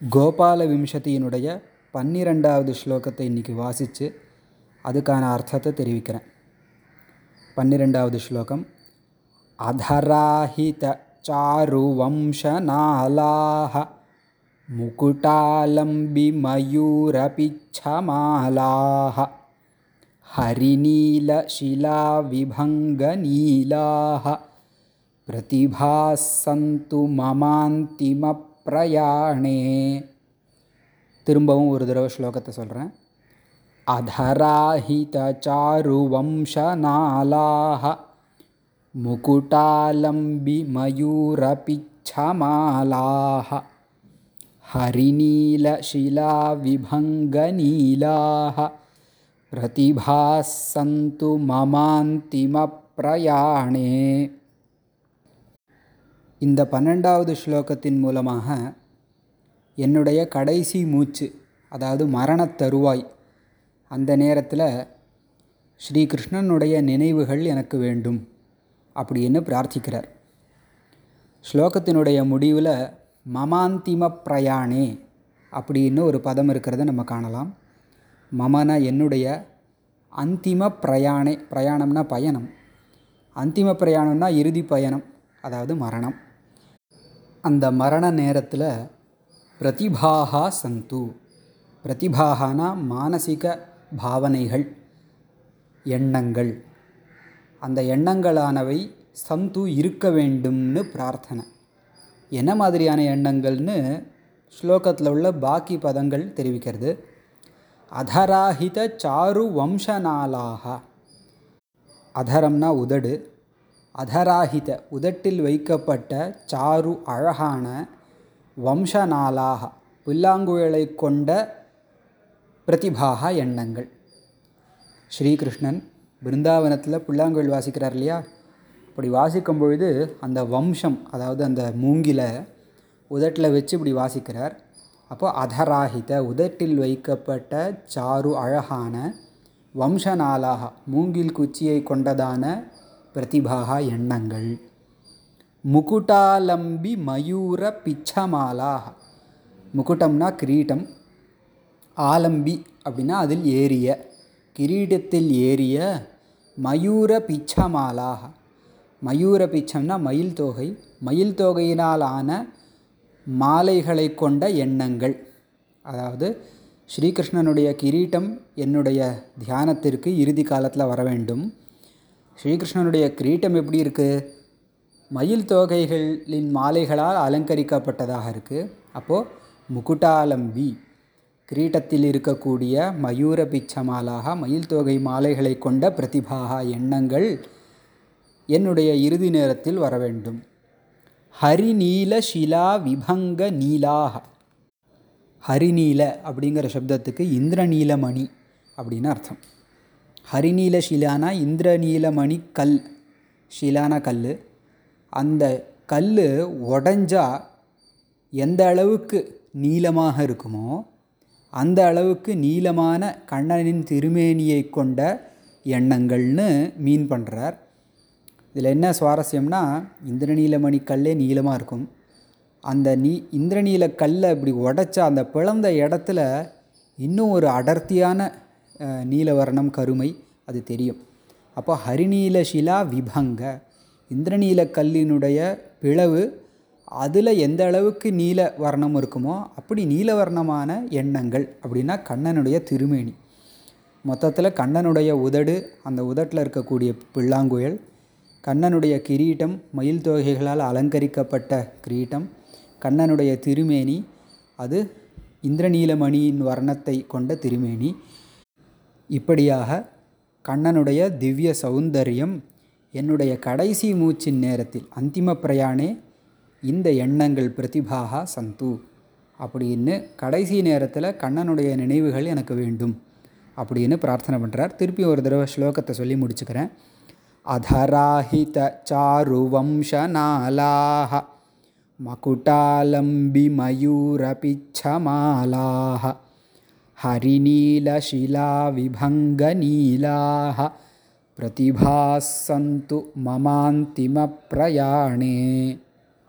கோபால விம்சதியினுடைய பன்னிரெண்டாவது ஸ்லோகத்தை இன்றைக்கி வாசித்து அதுக்கான அர்த்தத்தை தெரிவிக்கிறேன் பன்னிரெண்டாவது ஸ்லோகம் அதராஹித चारुवंशनालाः मुकुटालम्बिमयूरपिच्छमालाः हरिनीलशिलाविभङ्गनीलाः प्रतिभाः सन्तु ममान्तिमप्रयाणे திரும்பவும் ஒரு தடவை ஸ்லோகத்தை சொல்கிறேன் அதராஹித சாருவம்சநாளாக मुकुटालम्बिमयूरपिच्छमालाः हरिनीलशिलाविभङ्गनीलाः प्रतिभाः सन्तु மமாந்திமப்பிரயாணே இந்த பன்னெண்டாவது ஸ்லோகத்தின் மூலமாக என்னுடைய கடைசி மூச்சு அதாவது மரணத் தருவாய் அந்த நேரத்தில் ஸ்ரீகிருஷ்ணனுடைய நினைவுகள் எனக்கு வேண்டும் அப்படின்னு பிரார்த்திக்கிறார். ஸ்லோகத்தினுடைய முடிவில் மமாந்திம பிரயாணே அப்படின்னு ஒரு பதம் இருக்கிறத நம்ம காணலாம். மமன என்னுடைய அந்திம பிரயாணே பிரயாணம்னா பயணம். அந்திம பிரயாணம்னா இறுதி பயணம் அதாவது மரணம். அந்த மரண நேரத்தில் பிரதிபாகா சந்து. பிரதிபாகானா மானசிக பாவனைகள் எண்ணங்கள். அந்த எண்ணங்களானவை சந்து இருக்க வேண்டும்னு பிரார்த்தனை. என்ன மாதிரியான எண்ணங்கள்னு ஸ்லோகத்தில் உள்ள பாக்கி பதங்கள் தெரிவிக்கிறது. அதராஹித சாரு வம்சநாளாக அதரம்னா உதடு அதராஹித உதட்டில் வைக்கப்பட்ட சாரு அழகான வம்சநாளாக புல்லாங்குழலை கொண்ட பிரதிபாக எண்ணங்கள். ஸ்ரீகிருஷ்ணன் பிருந்தாவனத்தில் புல்லாங்குழல் வாசிக்கிறார் இல்லையா? இப்படி வாசிக்கும் பொழுது அந்த வம்சம் அதாவது அந்த மூங்கில உதட்டில் வச்சு இப்படி வாசிக்கிறார். அப்போ அதராகித உதட்டில் வைக்கப்பட்ட சாரு அழகான வம்சநாளாக மூங்கில் குச்சியை கொண்டதான பிரதிபாக எண்ணங்கள். முகுட்டாலம்பி மயூர பிச்சமாலாக முகுட்டம்னா கிரீட்டம் ஆலம்பி அப்படின்னா அதில் ஏறிய. கிரீடத்தில் ஏறிய மயூர பிச்சமாலாக மயூர பிச்சம்னா மயில் தொகை. மயில் தொகையினால் ஆன மாலைகளை கொண்ட எண்ணங்கள். அதாவது ஸ்ரீகிருஷ்ணனுடைய கிரீட்டம் என்னுடைய தியானத்திற்கு இறுதி காலத்தில் வர வேண்டும். ஸ்ரீகிருஷ்ணனுடைய கிரீட்டம் எப்படி இருக்குது மயில் தோகைகளின் மாலைகளால் அலங்கரிக்கப்பட்டதாக இருக்குது அப்போது முகுட்டாலம்பி கிரீட்டத்தில் இருக்கக்கூடிய மயூர பிச்சமாலாக மயில் தொகை மாலைகளை கொண்ட பிரதிபாக எண்ணங்கள் என்னுடைய இறுதி நேரத்தில் வர வேண்டும். ஹரிநீல ஷிலா விபங்க நீலாக. ஹரிநீல அப்படிங்கிற சப்தத்துக்கு இந்திரநீலமணி அப்படின்னு அர்த்தம். ஹரிநீல ஷிலானா இந்திரநீலமணி கல் ஷிலானா கல் அந்த கல் உடஞ்சா எந்த அளவுக்கு நீளமாக இருக்குமோ அந்த அளவுக்கு நீளமான கண்ணனின் திருமேனியை கொண்ட எண்ணங்கள்னு மீன் பண்ணுறார் இதில் என்ன சுவாரஸ்யம்னா இந்திரநீலமணி கல்லே நீளமாக இருக்கும். அந்த நீ இந்திரநீல கல்லை இப்படி உடைச்சா அந்த பிளந்த இடத்துல இன்னும் ஒரு அடர்த்தியான நீலவர்ணம் கருமை அது தெரியும். அப்போ ஹரிநீல ஷிலா விபங்க. இந்திரநீல கல்லினுடைய பிளவு அதில் எந்த அளவுக்கு நீல வர்ணம் இருக்குமோ அப்படி நீலவர்ணமான எண்ணங்கள் அப்படின்னா கண்ணனுடைய திருமேனி. மொத்தத்தில் கண்ணனுடைய உதடு அந்த உதட்டில் இருக்கக்கூடிய பிள்ளாங்குயல் கண்ணனுடைய கிரீட்டம் மயில் தொகைகளால் அலங்கரிக்கப்பட்ட கிரீட்டம் கண்ணனுடைய திருமேனி அது இந்திரநீலமணியின் வர்ணத்தை கொண்ட திருமேனி. இப்படியாக கண்ணனுடைய திவ்ய சௌந்தரியம் என்னுடைய கடைசி மூச்சின் நேரத்தில் அந்திம பிரயாணே இந்த எண்ணங்கள் பிரதிபாகா சந்து. அப்படின்னு கடைசி நேரத்தில் கண்ணனுடைய நினைவுகள் எனக்கு வேண்டும். அப்படின்னு பிரார்த்தனை பண்ணுறார் திருப்பி ஒரு தடவை ஸ்லோகத்தை சொல்லி முடிச்சுக்கிறேன். அதராஹித சாரு வம்சநாளாக மகுட்டாலம்பி மயூரபிச்சமாலாக हरिनीलशिलाविभङ्गनीलाः प्रतिभास्सन्तु ममान्तिमप्रयाणे।